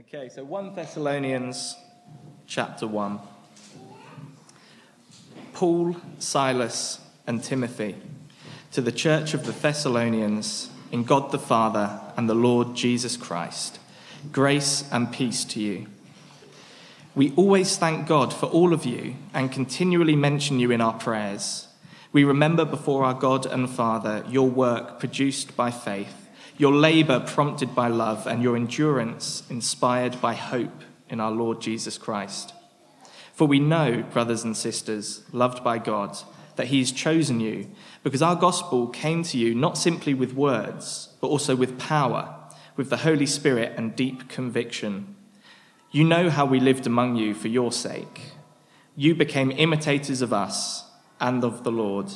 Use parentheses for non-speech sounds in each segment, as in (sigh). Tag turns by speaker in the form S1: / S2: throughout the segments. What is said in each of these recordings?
S1: Okay, so 1 Thessalonians chapter 1. Paul, Silas, and Timothy to the church of the Thessalonians in God the Father and the Lord Jesus Christ. Grace and peace to you. We always thank God for all of you and continually mention you in our prayers. We remember before our God and Father your work produced by faith your labor prompted by love, and your endurance inspired by hope in our Lord Jesus Christ. For we know, brothers and sisters, loved by God, that He has chosen you, because our gospel came to you not simply with words, but also with power, with the Holy Spirit and deep conviction. You know how we lived among you for your sake. You became imitators of us and of the Lord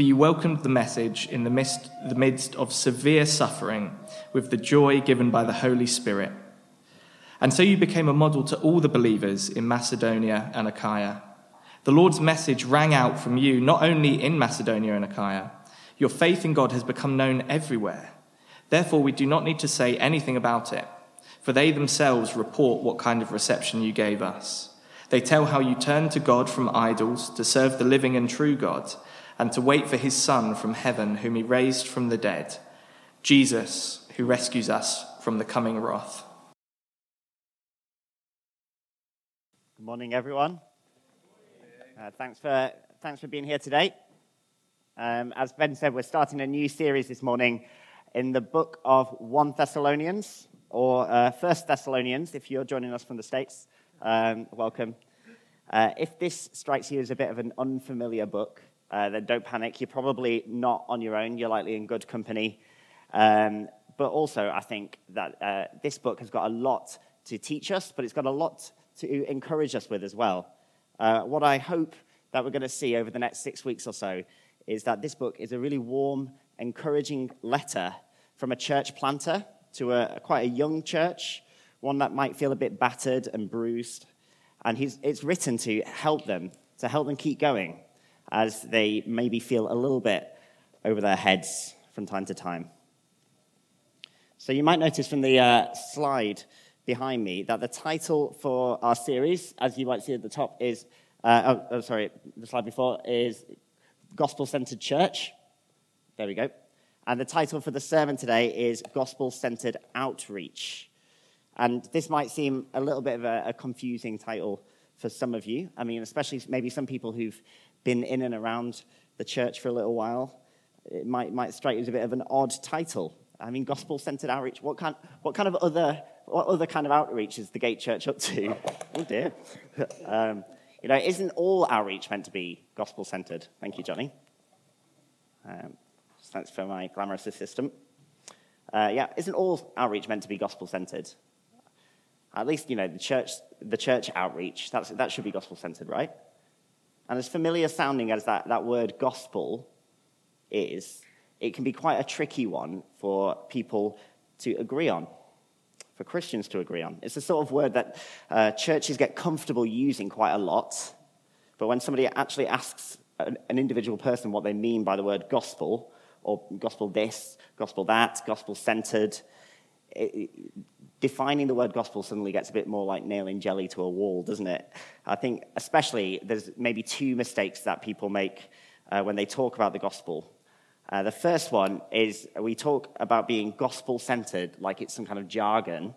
S1: for you welcomed the message in the midst, the midst of severe suffering with the joy given by the Holy Spirit. And so you became a model to all the believers in Macedonia and Achaia. The Lord's message rang out from you not only in Macedonia and Achaia, your faith in God has become known everywhere. Therefore, we do not need to say anything about it, for they themselves report what kind of reception you gave us. They tell how you turned to God from idols to serve the living and true God and to wait for his Son from heaven, whom he raised from the dead, Jesus, who rescues us from the coming wrath.
S2: Good morning, everyone. Uh, thanks, for, thanks for being here today. Um, as Ben said, we're starting a new series this morning in the book of 1 Thessalonians, or uh, 1 Thessalonians, if you're joining us from the States. Um, welcome. Uh, if this strikes you as a bit of an unfamiliar book, uh, then don't panic. You're probably not on your own. You're likely in good company. Um, but also, I think that uh, this book has got a lot to teach us, but it's got a lot to encourage us with as well. Uh, what I hope that we're going to see over the next six weeks or so is that this book is a really warm, encouraging letter from a church planter to a, quite a young church, one that might feel a bit battered and bruised. And it's written to help them, to help them keep going as they maybe feel a little bit over their heads from time to time. So you might notice from the uh, slide behind me that the title for our series, as you might see at the top, is uh, oh, oh, sorry, the slide before is Gospel Centered Church. There we go. And the title for the sermon today is Gospel Centered Outreach. And this might seem a little bit of a, a confusing title for some of you. I mean, especially maybe some people who've been in and around the church for a little while, it might, might strike you as a bit of an odd title. I mean, gospel centered outreach. What kind, what kind of other, what other kind of outreach is the Gate Church up to? (laughs) oh dear. (laughs) Um, you know, isn't all outreach meant to be gospel centered? Thank you, Johnny. Um, thanks for my glamorous assistant. Uh, yeah, isn't all outreach meant to be gospel centered? At least, you know, the church, the church outreach, that's, that should be gospel centered, right? And as familiar sounding as that, that word gospel is, it can be quite a tricky one for people to agree on, for Christians to agree on. It's the sort of word that uh, churches get comfortable using quite a lot. But when somebody actually asks an, an individual person what they mean by the word gospel, or gospel this, gospel that, gospel centered, defining the word gospel suddenly gets a bit more like nailing jelly to a wall, doesn't it? I think, especially, there's maybe two mistakes that people make uh, when they talk about the gospel. Uh, the first one is we talk about being gospel centered like it's some kind of jargon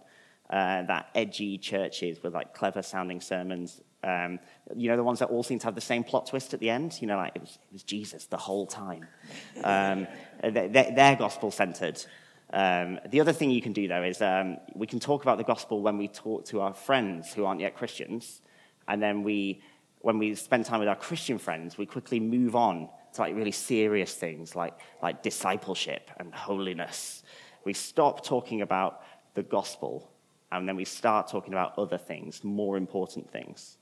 S2: uh, that edgy churches with like clever sounding sermons. Um, you know, the ones that all seem to have the same plot twist at the end. You know, like it was, it was Jesus the whole time. Um, (laughs) they're, they're gospel centered. Um, the other thing you can do, though, is um, we can talk about the gospel when we talk to our friends who aren't yet Christians. And then we, when we spend time with our Christian friends, we quickly move on to like really serious things like, like discipleship and holiness. We stop talking about the gospel and then we start talking about other things, more important things.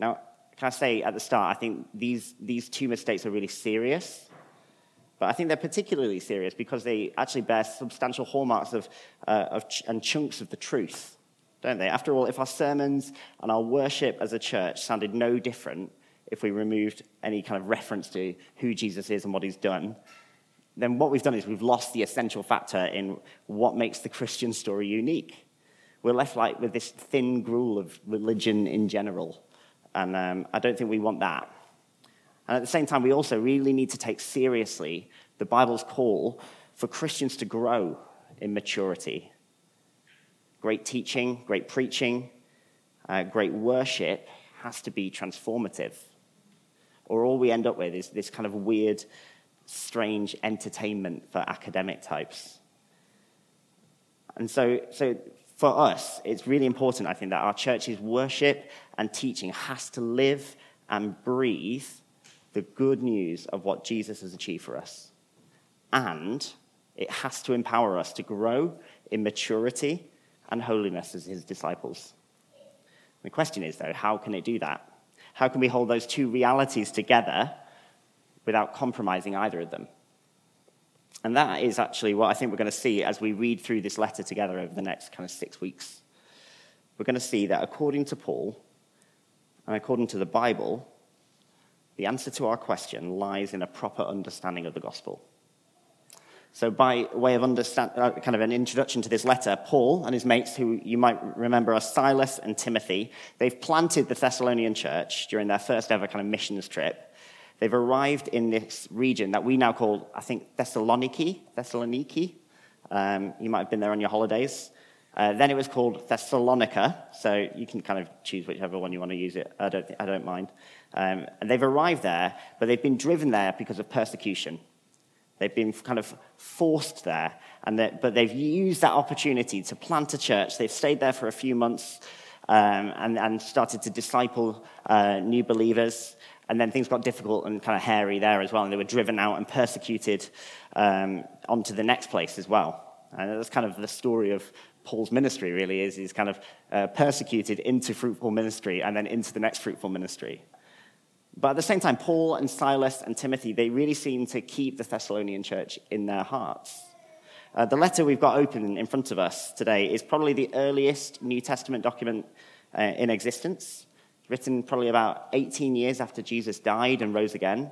S2: Now, can I say at the start, I think these, these two mistakes are really serious but I think they're particularly serious because they actually bear substantial hallmarks of, uh, of ch- and chunks of the truth, don't they? After all, if our sermons and our worship as a church sounded no different if we removed any kind of reference to who Jesus is and what he's done, then what we've done is we've lost the essential factor in what makes the Christian story unique. we're left like with this thin gruel of religion in general. And um, I don't think we want that. And at the same time, we also really need to take seriously the Bible's call for Christians to grow in maturity. Great teaching, great preaching, uh, great worship has to be transformative. Or all we end up with is this kind of weird, strange entertainment for academic types. And so, so for us, it's really important, I think, that our church's worship and teaching has to live and breathe the good news of what Jesus has achieved for us. And it has to empower us to grow in maturity and holiness as his disciples. The question is, though, how can it do that? How can we hold those two realities together without compromising either of them? And that is actually what I think we're going to see as we read through this letter together over the next kind of six weeks. We're going to see that according to Paul and according to the Bible, the answer to our question lies in a proper understanding of the gospel. So, by way of understand, uh, kind of an introduction to this letter, Paul and his mates, who you might remember are Silas and Timothy, they've planted the Thessalonian church during their first ever kind of missions trip. They've arrived in this region that we now call, I think, Thessaloniki. Thessaloniki. Um, you might have been there on your holidays. Uh, then it was called Thessalonica, so you can kind of choose whichever one you want to use it. I don't, I don't mind. Um, and they've arrived there, but they've been driven there because of persecution. They've been kind of forced there, and but they've used that opportunity to plant a church. They've stayed there for a few months um, and, and, started to disciple uh, new believers. And then things got difficult and kind of hairy there as well, and they were driven out and persecuted um, onto the next place as well. And that's kind of the story of Paul's ministry, really, is he's kind of uh, persecuted into fruitful ministry and then into the next fruitful ministry. But at the same time, Paul and Silas and Timothy, they really seem to keep the Thessalonian church in their hearts. Uh, the letter we've got open in front of us today is probably the earliest New Testament document uh, in existence, written probably about 18 years after Jesus died and rose again.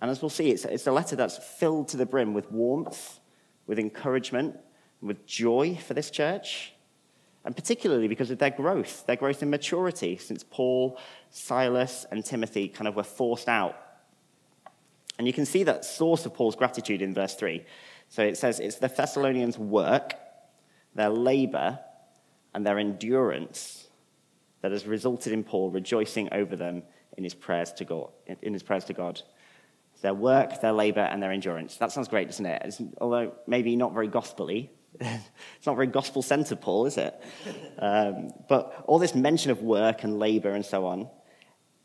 S2: And as we'll see, it's, it's a letter that's filled to the brim with warmth, with encouragement, with joy for this church and particularly because of their growth, their growth in maturity, since Paul, Silas, and Timothy kind of were forced out. And you can see that source of Paul's gratitude in verse 3. So it says it's the Thessalonians' work, their labor, and their endurance that has resulted in Paul rejoicing over them in his prayers to God. In his prayers to God. Their work, their labor, and their endurance. That sounds great, doesn't it? It's, although maybe not very gospelly, (laughs) it's not very gospel centered, Paul, is it? Um, but all this mention of work and labor and so on,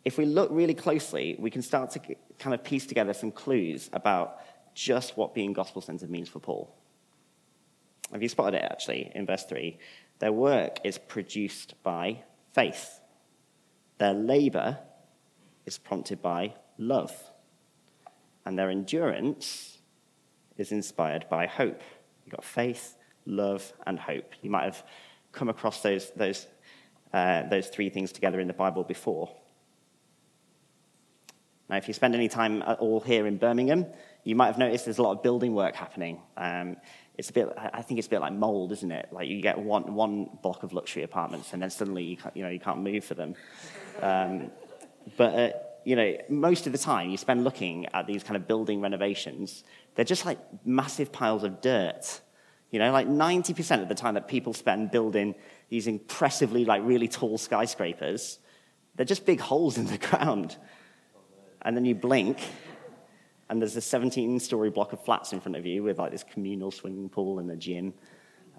S2: if we look really closely, we can start to kind of piece together some clues about just what being gospel centered means for Paul. Have you spotted it actually in verse 3? Their work is produced by faith, their labor is prompted by love, and their endurance is inspired by hope. You've got faith, love, and hope. You might have come across those, those, uh, those three things together in the Bible before. Now, if you spend any time at all here in Birmingham, you might have noticed there's a lot of building work happening. Um, it's a bit, I think it's a bit like mold, isn't it? Like you get one, one block of luxury apartments and then suddenly you can't, you know, you can't move for them. Um, but, uh, you know, most of the time you spend looking at these kind of building renovations, they're just like massive piles of dirt. You know, like 90% of the time that people spend building these impressively, like really tall skyscrapers, they're just big holes in the ground. And then you blink, and there's a 17 story block of flats in front of you with like this communal swimming pool and a gym.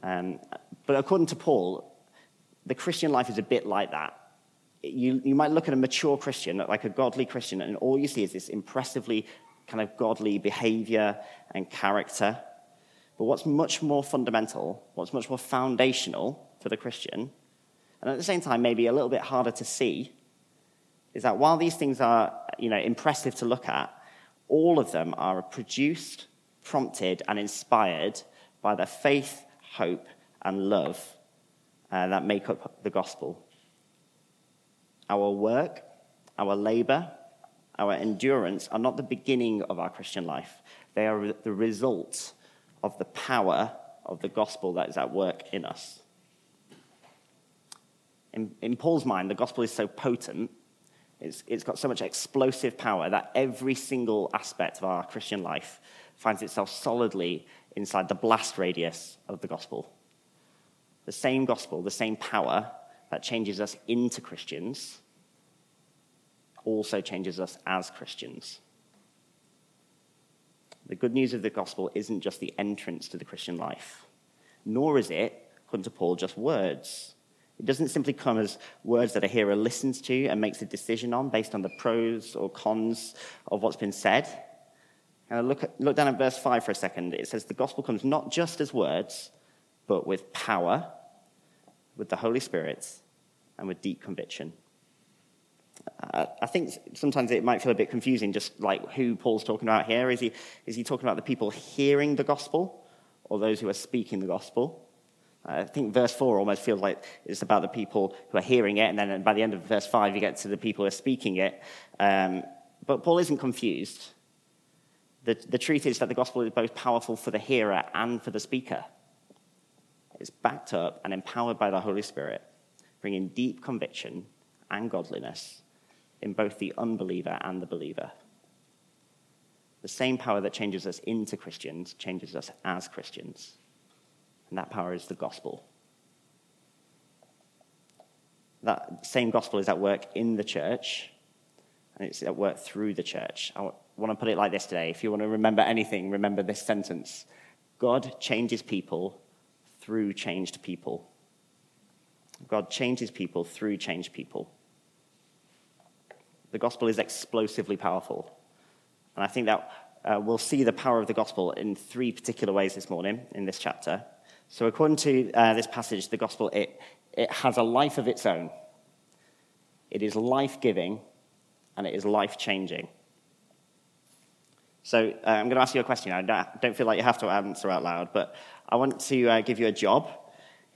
S2: Um, but according to Paul, the Christian life is a bit like that. You, you might look at a mature Christian, like a godly Christian, and all you see is this impressively kind of godly behavior and character. But what's much more fundamental, what's much more foundational for the Christian, and at the same time maybe a little bit harder to see, is that while these things are you know, impressive to look at, all of them are produced, prompted, and inspired by the faith, hope, and love uh, that make up the gospel. Our work, our labor, our endurance are not the beginning of our Christian life. They are the result of the power of the gospel that is at work in us. In, in Paul's mind, the gospel is so potent, it's, it's got so much explosive power that every single aspect of our Christian life finds itself solidly inside the blast radius of the gospel. The same gospel, the same power that changes us into Christians, also changes us as Christians. The good news of the gospel isn't just the entrance to the Christian life, nor is it, according to Paul, just words. It doesn't simply come as words that a hearer listens to and makes a decision on based on the pros or cons of what's been said. Now look, at, look down at verse 5 for a second. It says, The gospel comes not just as words, but with power, with the Holy Spirit, and with deep conviction. Uh, I think sometimes it might feel a bit confusing, just like who Paul's talking about here. Is he, is he talking about the people hearing the gospel or those who are speaking the gospel? I think verse 4 almost feels like it's about the people who are hearing it, and then by the end of verse 5, you get to the people who are speaking it. Um, but Paul isn't confused. The, the truth is that the gospel is both powerful for the hearer and for the speaker. It's backed up and empowered by the Holy Spirit, bringing deep conviction and godliness in both the unbeliever and the believer. The same power that changes us into Christians changes us as Christians and that power is the gospel. That same gospel is at work in the church, and it's at work through the church. I want to put it like this today. If you want to remember anything, remember this sentence God changes people through changed people. God changes people through changed people. The gospel is explosively powerful. And I think that uh, we'll see the power of the gospel in three particular ways this morning in this chapter. So, according to uh, this passage, the gospel, it, it has a life of its own. It is life giving and it is life changing. So, uh, I'm going to ask you a question. I don't, don't, feel like you have to answer out loud, but I want to uh, give you a job.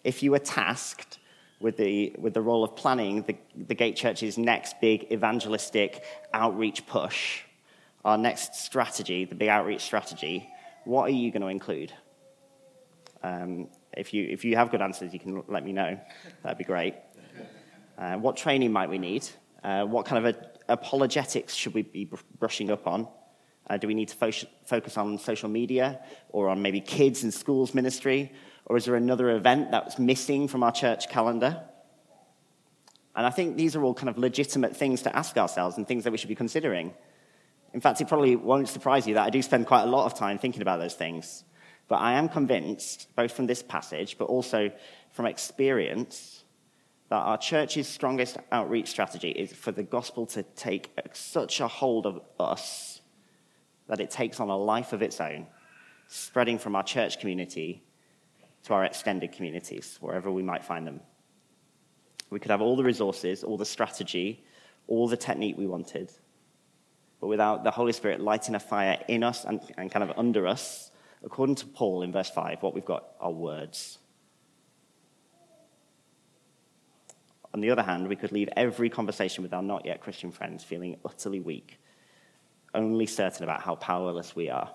S2: If you were tasked with the, with the role of planning the, the Gate Church's next big evangelistic outreach push, our next strategy, the big outreach strategy, what are you going to include? Um, if, you, if you have good answers, you can let me know. That'd be great. Uh, what training might we need? Uh, what kind of a, apologetics should we be brushing up on? Uh, do we need to fo- focus on social media or on maybe kids and schools ministry? Or is there another event that's missing from our church calendar? And I think these are all kind of legitimate things to ask ourselves and things that we should be considering. In fact, it probably won't surprise you that I do spend quite a lot of time thinking about those things. But I am convinced, both from this passage, but also from experience, that our church's strongest outreach strategy is for the gospel to take such a hold of us that it takes on a life of its own, spreading from our church community to our extended communities, wherever we might find them. We could have all the resources, all the strategy, all the technique we wanted, but without the Holy Spirit lighting a fire in us and, and kind of under us, according to Paul in verse 5, what we've got are words. On the other hand, we could leave every conversation with our not yet Christian friends feeling utterly weak, only certain about how powerless we are.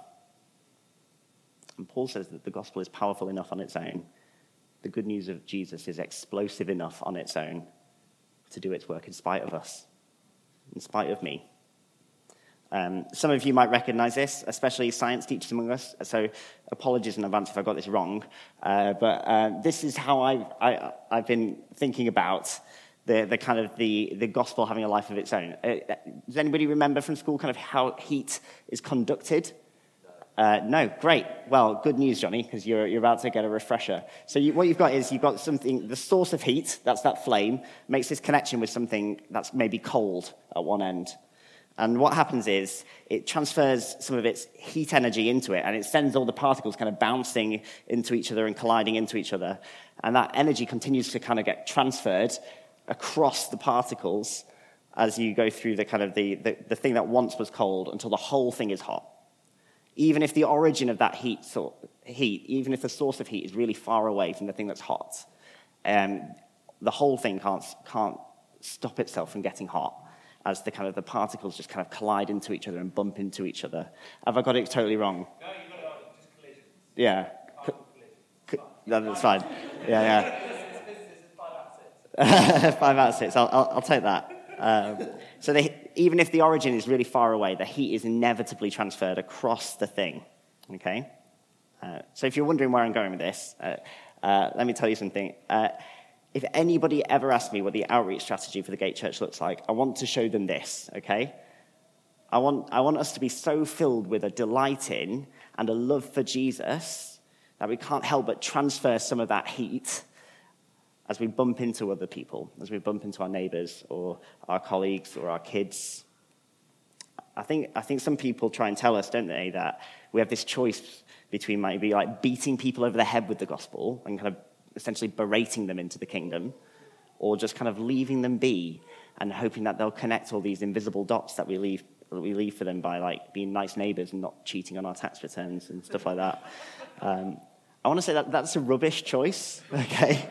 S2: And Paul says that the gospel is powerful enough on its own. The good news of Jesus is explosive enough on its own to do its work in spite of us, in spite of me. Um, some of you might recognize this, especially science teachers among us. So, apologies in advance if I got this wrong. Uh, but uh, this is how I've, I, have been thinking about the, the kind of the, the gospel having a life of its own. Uh, does anybody remember from school kind of how heat is conducted? Uh, no, great. Well, good news, Johnny, because you're, you're about to get a refresher. So, you, what you've got is you've got something, the source of heat, that's that flame, makes this connection with something that's maybe cold at one end. And what happens is it transfers some of its heat energy into it, and it sends all the particles kind of bouncing into each other and colliding into each other. And that energy continues to kind of get transferred across the particles as you go through the kind of the, the, the thing that once was cold until the whole thing is hot. Even if the origin of that heat, so, heat even if the source of heat is really far away from the thing that's hot, um, the whole thing can't, can't stop itself from getting hot as the kind of the particles just kind of collide into each other and bump into each other. Have I got it totally wrong?
S3: No, you got it wrong. Just collisions.
S2: Yeah.
S3: C-
S2: that's fine. Yeah, yeah. Five out of six. I'll, I'll, I'll take that. Um, so they, even if the origin is really far away, the heat is inevitably transferred across the thing. Okay? Uh, so if you're wondering where I'm going with this, uh, uh, let me tell you something. Uh, if anybody ever asks me what the outreach strategy for the Gate Church looks like, I want to show them this, okay? I want, I want us to be so filled with a delight in and a love for Jesus that we can't help but transfer some of that heat as we bump into other people, as we bump into our neighbors or our colleagues or our kids. I think, I think some people try and tell us, don't they, that we have this choice between maybe like beating people over the head with the gospel and kind of essentially berating them into the kingdom, or just kind of leaving them be and hoping that they'll connect all these invisible dots that we leave, that we leave for them by like being nice neighbors and not cheating on our tax returns and stuff like that. Um, I want to say that that's a rubbish choice, (laughs) okay?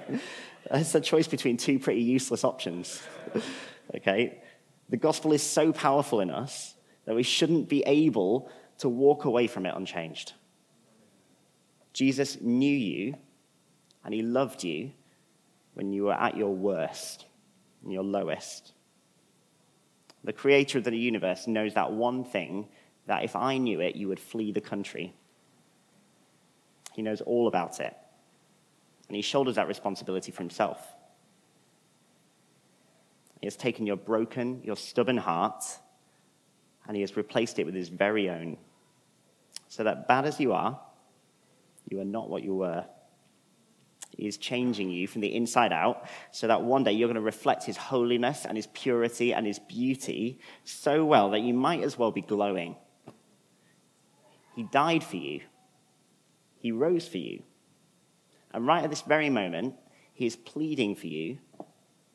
S2: It's a choice between two pretty useless options. (laughs) okay? The gospel is so powerful in us that we shouldn't be able to walk away from it unchanged. Jesus knew you and he loved you when you were at your worst and your lowest. The creator of the universe knows that one thing that if I knew it, you would flee the country. He knows all about it and he shoulders that responsibility for himself. He has taken your broken, your stubborn heart, and he has replaced it with his very own. So that bad as you are, you are not what you were. He is changing you from the inside out so that one day you're going to reflect his holiness and his purity and his beauty so well that you might as well be glowing. He died for you, he rose for you. And right at this very moment, he is pleading for you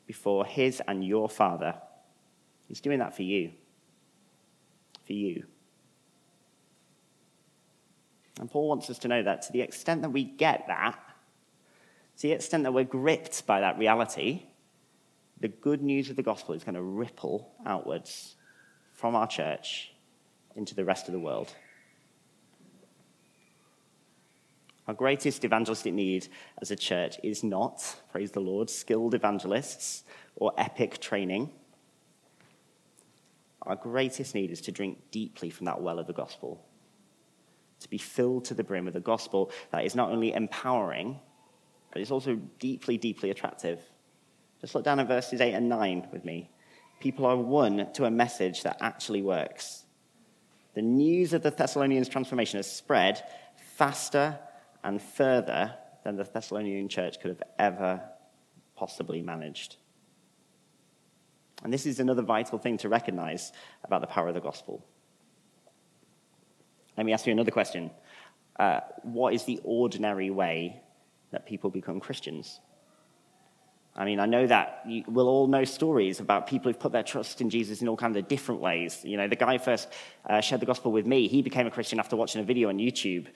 S2: before his and your Father. He's doing that for you. For you. And Paul wants us to know that to the extent that we get that, to the extent that we're gripped by that reality, the good news of the gospel is going to ripple outwards from our church into the rest of the world. Our greatest evangelistic need as a church is not, praise the Lord, skilled evangelists or epic training. Our greatest need is to drink deeply from that well of the gospel, to be filled to the brim with a gospel that is not only empowering, but is also deeply, deeply attractive. Just look down at verses 8 and 9 with me. People are won to a message that actually works. The news of the Thessalonians' transformation has spread faster and further than the Thessalonian church could have ever possibly managed. And this is another vital thing to recognize about the power of the gospel. Let me ask you another question. Uh, what is the ordinary way that people become Christians? I mean, I know that you, we'll all know stories about people who've put their trust in Jesus in all kinds of different ways. You know, the guy first uh, shared the gospel with me. He became a Christian after watching a video on YouTube.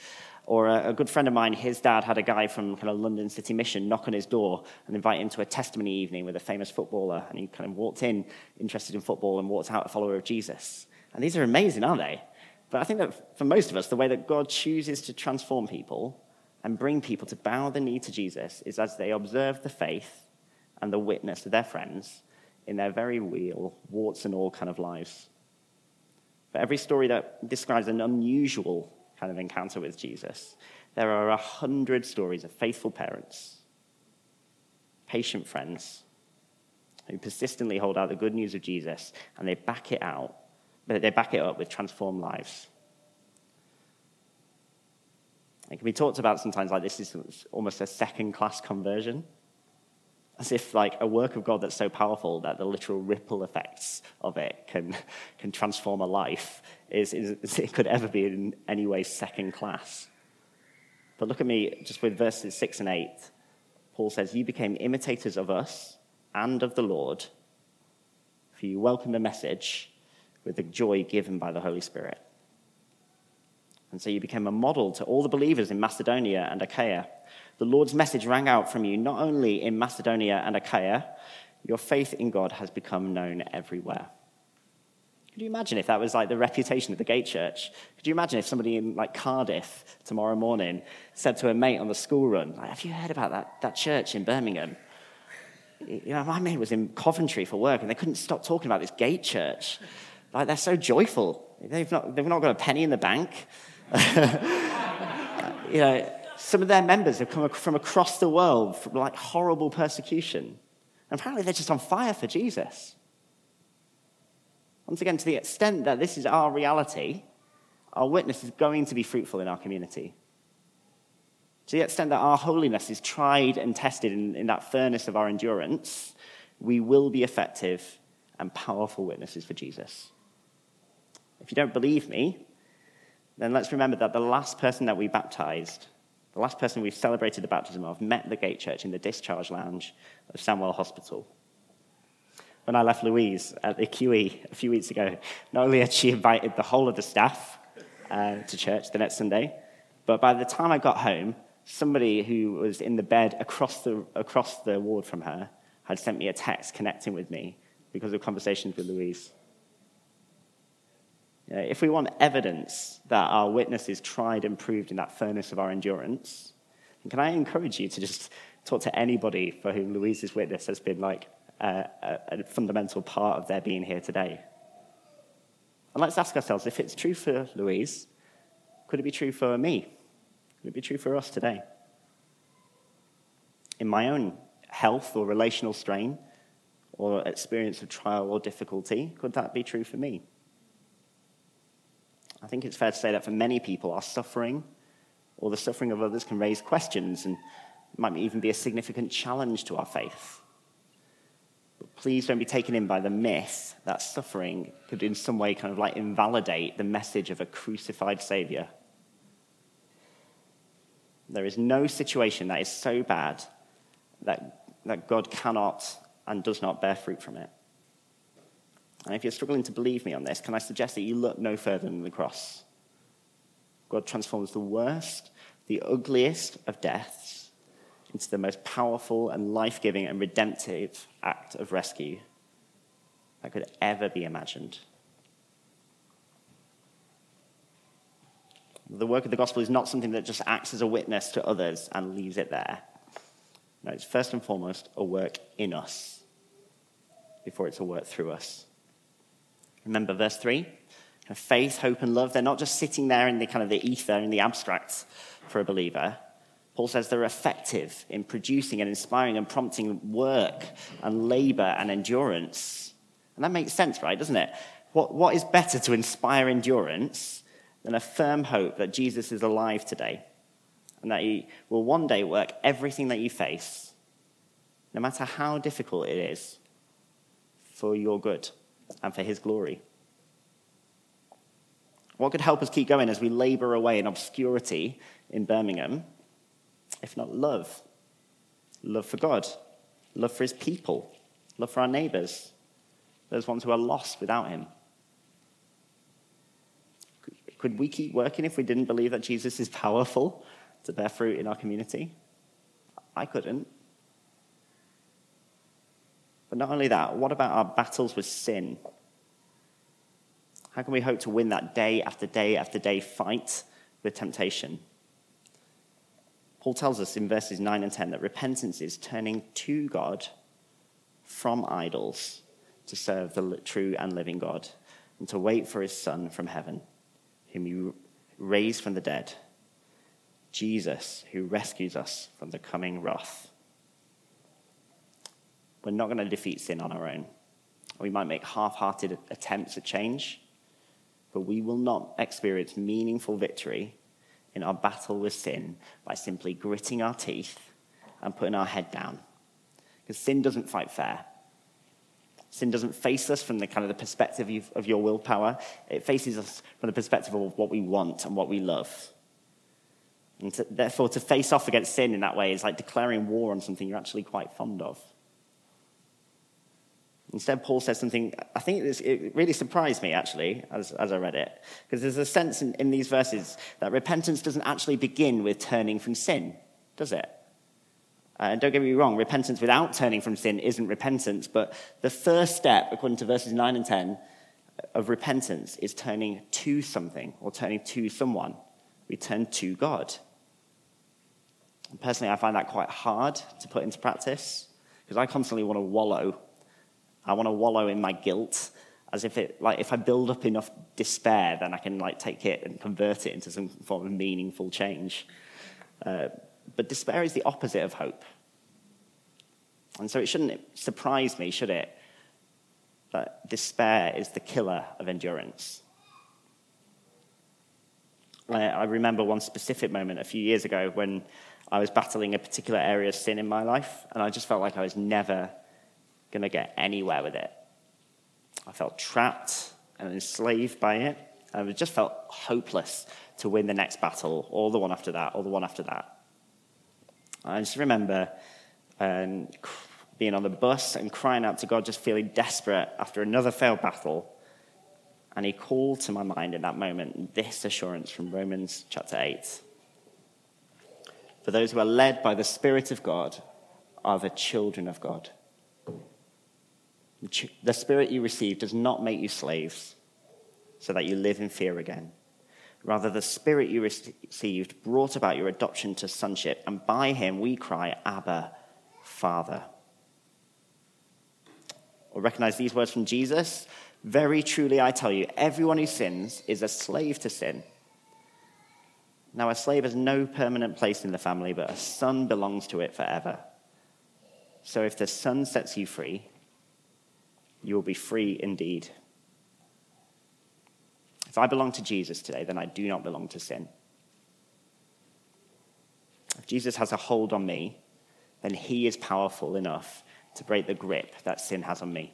S2: Or a, a, good friend of mine, his dad had a guy from kind of London City Mission knock on his door and invite him to a testimony evening with a famous footballer. And he kind of walked in, interested in football, and walked out a follower of Jesus. And these are amazing, aren't they? But I think that for most of us, the way that God chooses to transform people and bring people to bow the knee to Jesus is as they observe the faith and the witness of their friends in their very real, warts and all kind of lives. For every story that describes an unusual kind of encounter with Jesus, there are a hundred stories of faithful parents, patient friends, who persistently hold out the good news of Jesus and they back it out, but they back it up with transformed lives. It can be talked about sometimes like this is almost a second class conversion as if like a work of God that's so powerful that the literal ripple effects of it can, can transform a life is, is, it could ever be in any way second class. But look at me just with verses 6 and 8. Paul says, You became imitators of us and of the Lord, for you welcomed the message with the joy given by the Holy Spirit. And so you became a model to all the believers in Macedonia and Achaia the Lord's message rang out from you not only in Macedonia and Achaia, your faith in God has become known everywhere. Could you imagine if that was like the reputation of the Gate Church? Could you imagine if somebody in like Cardiff tomorrow morning said to a mate on the school run, like, "Have you heard about that, that church in Birmingham? you know, my mate was in Coventry for work and they couldn't stop talking about this gate church. Like, they're so joyful. They've not, they've not got a penny in the bank. (laughs) you know, some of their members have come from across the world from like horrible persecution. And apparently they're just on fire for Jesus. Once again, to the extent that this is our reality, our witness is going to be fruitful in our community. To the extent that our holiness is tried and tested in, in that furnace of our endurance, we will be effective and powerful witnesses for Jesus. If you don't believe me, then let's remember that the last person that we baptized, the last person we celebrated the baptism of, met the Gate Church in the discharge lounge of Sandwell Hospital. When I left Louise at the QE a few weeks ago, not only had she invited the whole of the staff uh, to church the next Sunday, but by the time I got home, somebody who was in the bed across the, across the ward from her had sent me a text connecting with me because of conversations with Louise. Know, if we want evidence that our witness is tried and proved in that furnace of our endurance, can I encourage you to just talk to anybody for whom Louise's witness has been like a, a, a fundamental part of their being here today? And let's ask ourselves if it's true for Louise, could it be true for me? Could it be true for us today? In my own health or relational strain or experience of trial or difficulty, could that be true for me? I think it's fair to say that for many people, our suffering or the suffering of others can raise questions and might even be a significant challenge to our faith. But please don't be taken in by the myth that suffering could in some way kind of like invalidate the message of a crucified Savior there is no situation that is so bad that, that God cannot and does not bear fruit from it. And if you're struggling to believe me on this, can I suggest that you look no further than the cross? God transforms the worst, the ugliest of deaths into the most powerful and life giving and redemptive act of rescue that could ever be imagined. The work of the gospel is not something that just acts as a witness to others and leaves it there. No, it's first and foremost a work in us before it's a work through us. Remember verse 3? Faith, hope, and love, they're not just sitting there in the kind of the ether, in the abstract for a believer. Paul says they're effective in producing and inspiring and prompting work and labor and endurance. And that makes sense, right? Doesn't it? What, what is better to inspire endurance than a firm hope that Jesus is alive today and that he will one day work everything that you face, no matter how difficult it is, for your good and for his glory. What could help us keep going as we labor away in obscurity in Birmingham, if not love? Love for God, love for his people, love for our neighbors, those ones who are lost without him. Could we keep working if we didn't believe that Jesus is powerful to bear fruit in our community? I couldn't. But not only that, what about our battles with sin? How can we hope to win that day after day after day fight with temptation? Paul tells us in verses 9 and 10 that repentance is turning to God from idols to serve the true and living God and to wait for his Son from heaven whom you raised from the dead, Jesus, who rescues us from the coming wrath. We're not going to defeat sin on our own. We might make half hearted attempts at change, but we will not experience meaningful victory in our battle with sin by simply gritting our teeth and putting our head down. Because sin doesn't fight fair. Sin doesn't face us from the kind of the perspective of your willpower. It faces us from the perspective of what we want and what we love. And to, therefore, to face off against sin in that way is like declaring war on something you're actually quite fond of. Instead, Paul says something, I think it really surprised me actually as, as I read it. Because there's a sense in, in these verses that repentance doesn't actually begin with turning from sin, does it? And don't get me wrong, repentance without turning from sin isn't repentance, but the first step, according to verses 9 and 10, of repentance is turning to something or turning to someone. We turn to God. And personally, I find that quite hard to put into practice because I constantly want to wallow. I want to wallow in my guilt as if it, like, if I build up enough despair, then I can, like, take it and convert it into some form of meaningful change. Uh, but despair is the opposite of hope. And so it shouldn't surprise me, should it, that despair is the killer of endurance. I remember one specific moment a few years ago when I was battling a particular area of sin in my life, and I just felt like I was never going to get anywhere with it. I felt trapped and enslaved by it, and I just felt hopeless to win the next battle, or the one after that, or the one after that. I just remember um, being on the bus and crying out to God, just feeling desperate after another failed battle and he called to my mind in that moment this assurance from Romans chapter 8. For those who are led by the Spirit of God are the children of God. The Spirit you receive does not make you slaves so that you live in fear again. Rather, the Spirit you received brought about your adoption to sonship, and by him we cry, Abba, Father. Or recognize these words from Jesus very truly, I tell you, everyone who sins is a slave to sin. Now, a slave has no permanent place in the family, but a son belongs to it forever. So if the son sets you free, you will be free indeed. If I belong to Jesus today, then I do not belong to sin. If Jesus has a hold on me, then he is powerful enough to break the grip that sin has on me.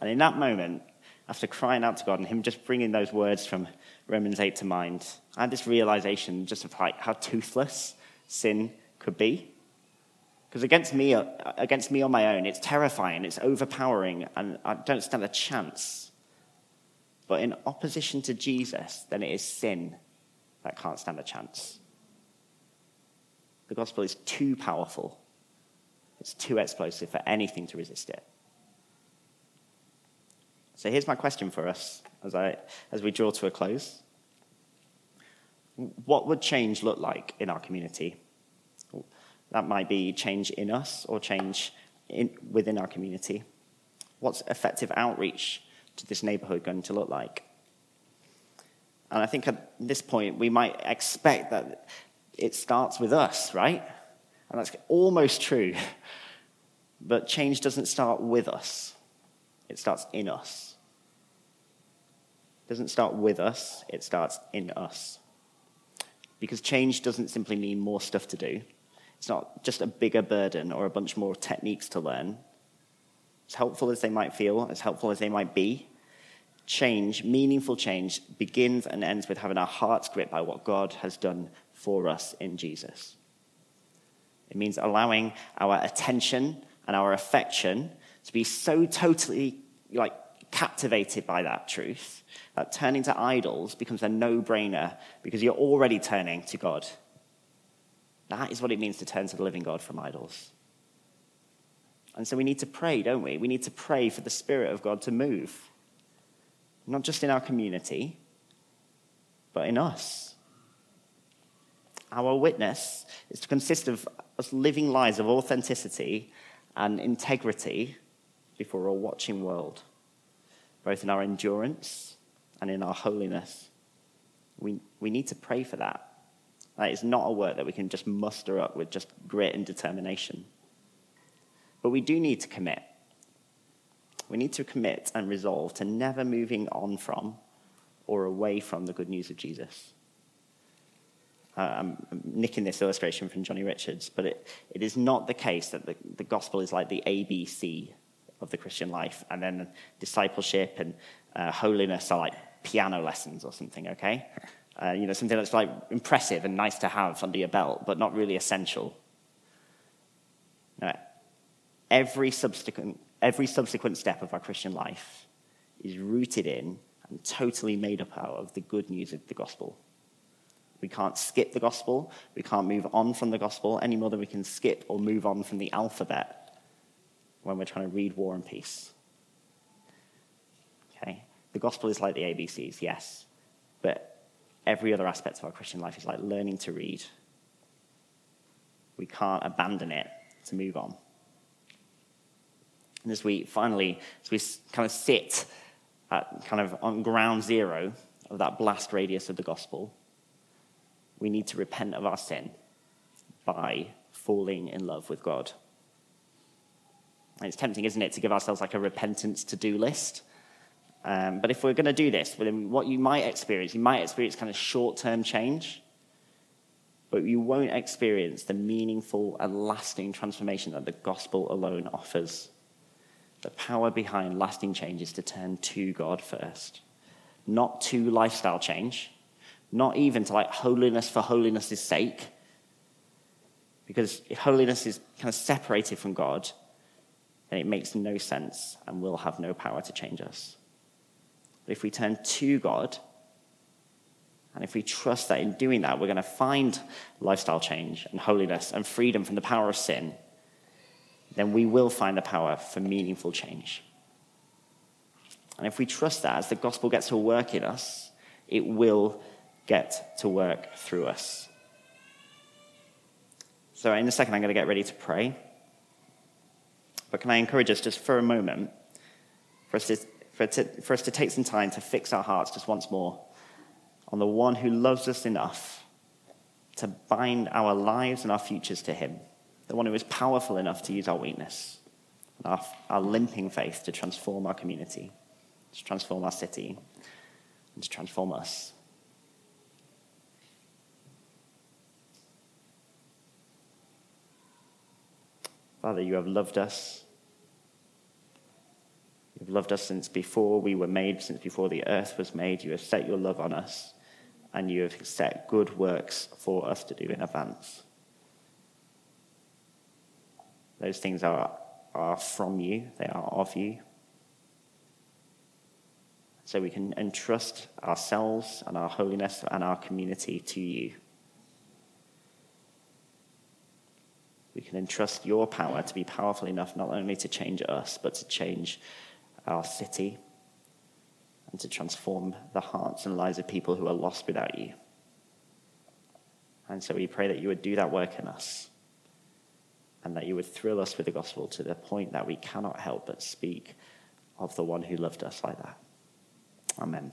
S2: And in that moment, after crying out to God and Him just bringing those words from Romans 8 to mind, I had this realization just of how toothless sin could be. Because against me, uh, against me on my own, it's terrifying, it's overpowering, and I don't stand a chance. But in opposition to Jesus, then it is sin that can't stand a chance. The gospel is too powerful, it's too explosive for anything to resist it. So here's my question for us as, I, as we draw to a close. What would change look like in our community? That might be change in us or change in, within our community. What's effective outreach to this neighborhood going to look like? And I think at this point, we might expect that it starts with us, right? And that's almost true. (laughs) But change doesn't start with us, it starts in us. It doesn't start with us, it starts in us. Because change doesn't simply mean more stuff to do. It's not just a bigger burden or a bunch more techniques to learn. As helpful as they might feel, as helpful as they might be, change, meaningful change, begins and ends with having our hearts gripped by what God has done for us in Jesus. It means allowing our attention and our affection to be so totally like captivated by that truth that turning to idols becomes a no brainer because you're already turning to God. That is what it means to turn to the living God from idols. And so we need to pray, don't we? We need to pray for the Spirit of God to move, not just in our community, but in us. Our witness is to consist of us living lives of authenticity and integrity before a watching world both in our endurance and in our holiness. We, we need to pray for that. That is not a work that we can just muster up with just grit and determination. But we do need to commit. We need to commit and resolve to never moving on from or away from the good news of Jesus. Uh, I'm nicking this illustration from Johnny Richards, but it, it is not the case that the, the gospel is like the ABC of the Christian life. And then discipleship and uh, holiness are like piano lessons or something, okay? Uh, you know, something that's like impressive and nice to have under your belt, but not really essential. Now, every subsequent, every subsequent step of our Christian life is rooted in and totally made up out of the good news of the gospel. We can't skip the gospel. We can't move on from the gospel any more than we can skip or move on from the alphabet when we're trying to read War and Peace. Okay? The gospel is like the ABCs, yes, but every other aspect of our Christian life is like learning to read. We can't abandon it to move on. And as we finally, as we kind of sit at kind of on ground zero of that blast radius of the gospel, we need to repent of our sin by falling in love with God. And it's tempting, isn't it, to give ourselves like a repentance to do list. Um, but if we're going to do this, then what you might experience, you might experience kind of short term change, but you won't experience the meaningful and lasting transformation that the gospel alone offers. The power behind lasting change is to turn to God first, not to lifestyle change, not even to like holiness for holiness' sake. Because if holiness is kind of separated from God, then it makes no sense and will have no power to change us. But if we turn to God, and if we trust that in doing that, we're going to find lifestyle change and holiness and freedom from the power of sin, then we will find the power for meaningful change. And if we trust that as the gospel gets to work in us, it will get to work through us. So, in a second, I'm going to get ready to pray. But can I encourage us just for a moment for us to, for, to, for us to take some time to fix our hearts just once more on the one who loves us enough to bind our lives and our futures to him, the one who is powerful enough to use our weakness our, our limping faith to transform our community, to transform our city, and to transform us. Father, you have loved us. You've loved us since before we were made, since before the earth was made. You have set your love on us, and you have set good works for us to do in advance. Those things are, are from you, they are of you. So we can entrust ourselves and our holiness and our community to you. we can entrust your power to be powerful enough not only to change us, but to change our city and to transform the hearts and lives of people who are lost without you. And so we pray that you would do that work in us and that you would thrill us with the gospel to the point that we cannot help but speak of the one who loved us like that. Amen.